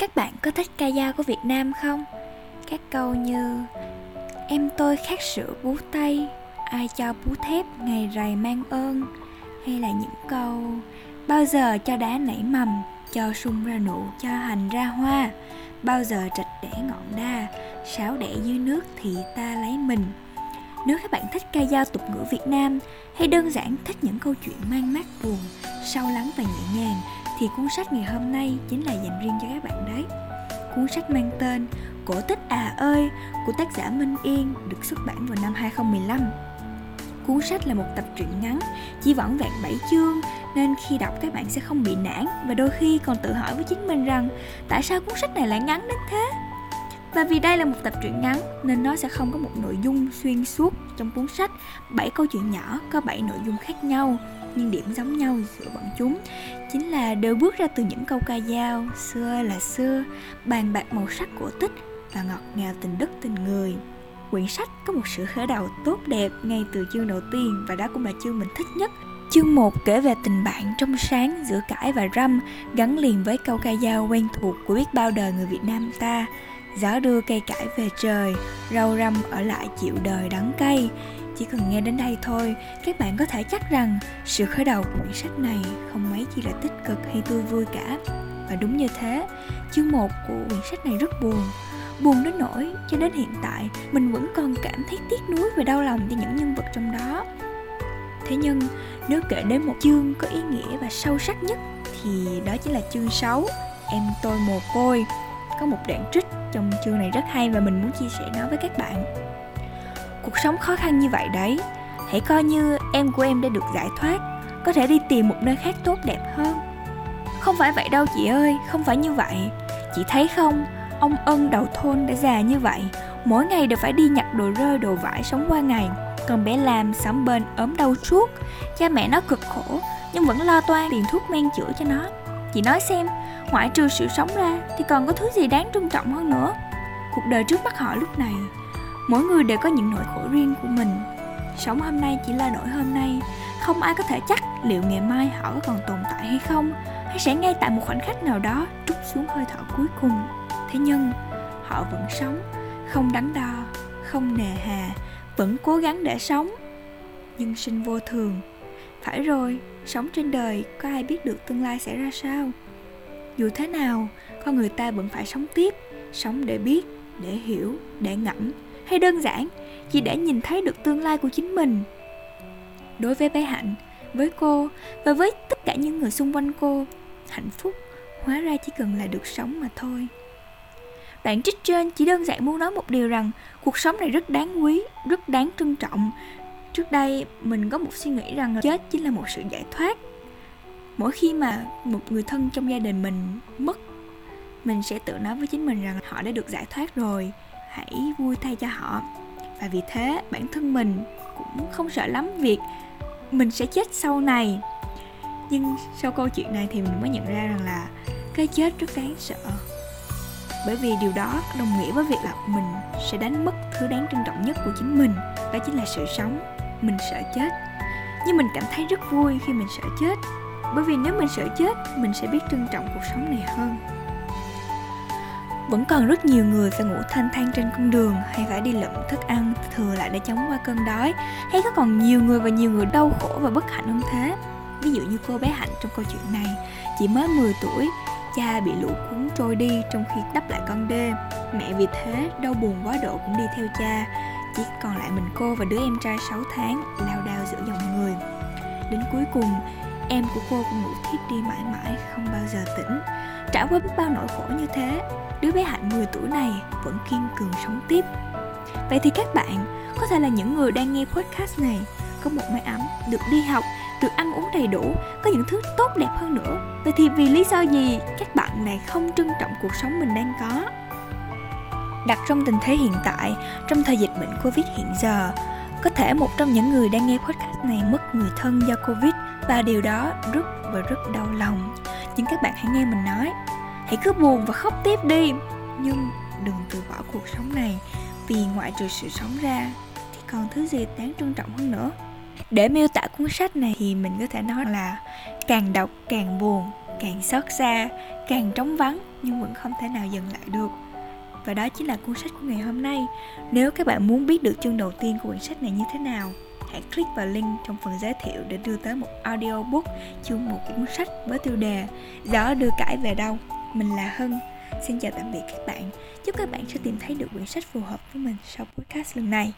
Các bạn có thích ca dao của Việt Nam không? Các câu như Em tôi khát sữa bú tay Ai cho bú thép ngày rày mang ơn. Hay là những câu Bao giờ cho đá nảy mầm Cho sung ra nụ, cho hành ra hoa. Bao giờ trạch đẻ ngọn đa Sáo đẻ dưới nước thì ta lấy mình. Nếu các bạn thích ca dao tục ngữ Việt Nam Hay đơn giản thích những câu chuyện mang mát buồn Sâu lắng và nhẹ nhàng thì cuốn sách ngày hôm nay chính là dành riêng cho sách mang tên Cổ tích à ơi của tác giả Minh Yên được xuất bản vào năm 2015. Cuốn sách là một tập truyện ngắn, chỉ vỏn vẹn 7 chương nên khi đọc các bạn sẽ không bị nản và đôi khi còn tự hỏi với chính mình rằng tại sao cuốn sách này lại ngắn đến thế? Và vì đây là một tập truyện ngắn nên nó sẽ không có một nội dung xuyên suốt trong cuốn sách. 7 câu chuyện nhỏ có 7 nội dung khác nhau nhưng điểm giống nhau giữa bọn chúng chính là đều bước ra từ những câu ca dao xưa là xưa bàn bạc màu sắc của tích và ngọt ngào tình đất tình người quyển sách có một sự khởi đầu tốt đẹp ngay từ chương đầu tiên và đó cũng là chương mình thích nhất Chương 1 kể về tình bạn trong sáng giữa cải và răm gắn liền với câu ca dao quen thuộc của biết bao đời người Việt Nam ta. Gió đưa cây cải về trời, rau răm ở lại chịu đời đắng cay. Chỉ cần nghe đến đây thôi, các bạn có thể chắc rằng sự khởi đầu của quyển sách này không mấy chỉ là tích cực hay tươi vui cả. Và đúng như thế, chương 1 của quyển sách này rất buồn. Buồn đến nỗi cho đến hiện tại mình vẫn còn cảm thấy tiếc nuối và đau lòng cho những nhân vật trong đó. Thế nhưng, nếu kể đến một chương có ý nghĩa và sâu sắc nhất thì đó chính là chương 6, Em tôi mồ côi. Có một đoạn trích trong chương này rất hay và mình muốn chia sẻ nó với các bạn cuộc sống khó khăn như vậy đấy. Hãy coi như em của em đã được giải thoát, có thể đi tìm một nơi khác tốt đẹp hơn. Không phải vậy đâu chị ơi, không phải như vậy. Chị thấy không, ông ân đầu thôn đã già như vậy, mỗi ngày đều phải đi nhặt đồ rơi đồ vải sống qua ngày. Còn bé làm sắm bên ốm đau suốt cha mẹ nó cực khổ, nhưng vẫn lo toan tiền thuốc men chữa cho nó. Chị nói xem, ngoại trừ sự sống ra thì còn có thứ gì đáng trân trọng hơn nữa? Cuộc đời trước mắt họ lúc này mỗi người đều có những nỗi khổ riêng của mình. Sống hôm nay chỉ là nỗi hôm nay. Không ai có thể chắc liệu ngày mai họ có còn tồn tại hay không, hay sẽ ngay tại một khoảnh khắc nào đó trút xuống hơi thở cuối cùng. Thế nhưng, họ vẫn sống, không đắn đo, không nề hà, vẫn cố gắng để sống. Nhưng sinh vô thường. Phải rồi, sống trên đời, có ai biết được tương lai sẽ ra sao? Dù thế nào, con người ta vẫn phải sống tiếp, sống để biết, để hiểu, để ngẫm hay đơn giản, chỉ để nhìn thấy được tương lai của chính mình? Đối với bé hạnh, với cô và với tất cả những người xung quanh cô, hạnh phúc hóa ra chỉ cần là được sống mà thôi. Đoạn trích trên chỉ đơn giản muốn nói một điều rằng cuộc sống này rất đáng quý, rất đáng trân trọng. Trước đây, mình có một suy nghĩ rằng chết chính là một sự giải thoát. Mỗi khi mà một người thân trong gia đình mình mất, mình sẽ tự nói với chính mình rằng họ đã được giải thoát rồi hãy vui thay cho họ. Và vì thế, bản thân mình cũng không sợ lắm việc mình sẽ chết sau này. Nhưng sau câu chuyện này thì mình mới nhận ra rằng là cái chết rất đáng sợ. Bởi vì điều đó đồng nghĩa với việc là mình sẽ đánh mất thứ đáng trân trọng nhất của chính mình, đó chính là sự sống. Mình sợ chết. Nhưng mình cảm thấy rất vui khi mình sợ chết. Bởi vì nếu mình sợ chết, mình sẽ biết trân trọng cuộc sống này hơn vẫn còn rất nhiều người phải ngủ thanh thang trên con đường hay phải đi lượm thức ăn thừa lại để chống qua cơn đói. Hay có còn nhiều người và nhiều người đau khổ và bất hạnh hơn thế. Ví dụ như cô bé hạnh trong câu chuyện này chỉ mới 10 tuổi, cha bị lũ cuốn trôi đi trong khi đắp lại con đê. Mẹ vì thế đau buồn quá độ cũng đi theo cha. Chỉ còn lại mình cô và đứa em trai 6 tháng, lao đao giữa dòng người. Đến cuối cùng em của cô cũng ngủ thiếp đi mãi mãi, không bao giờ tỉnh. Trải qua biết bao nỗi khổ như thế, đứa bé hạnh 10 tuổi này vẫn kiên cường sống tiếp. Vậy thì các bạn, có thể là những người đang nghe podcast này, có một mái ấm, được đi học, được ăn uống đầy đủ, có những thứ tốt đẹp hơn nữa. Vậy thì vì lý do gì các bạn này không trân trọng cuộc sống mình đang có? Đặt trong tình thế hiện tại, trong thời dịch bệnh covid hiện giờ có thể một trong những người đang nghe podcast này mất người thân do covid, và điều đó rất và rất đau lòng. Nhưng các bạn hãy nghe mình nói. Hãy cứ buồn và khóc tiếp đi. Nhưng đừng từ bỏ cuộc sống này, vì ngoại trừ sự sống ra thì còn thứ gì đáng trân trọng hơn nữa. Để miêu tả cuốn sách này thì mình có thể nói là càng đọc càng buồn, càng xót xa, càng trống vắng nhưng vẫn không thể nào dừng lại được và đó chính là cuốn sách của ngày hôm nay nếu các bạn muốn biết được chương đầu tiên của quyển sách này như thế nào, hãy click vào link trong phần giới thiệu để đưa tới một audiobook chương một cuốn sách với tiêu đề Gió đưa cải về đâu. Mình là Hân. Xin chào tạm biệt các bạn. Chúc các bạn sẽ tìm thấy được quyển sách phù hợp với mình sau podcast lần này.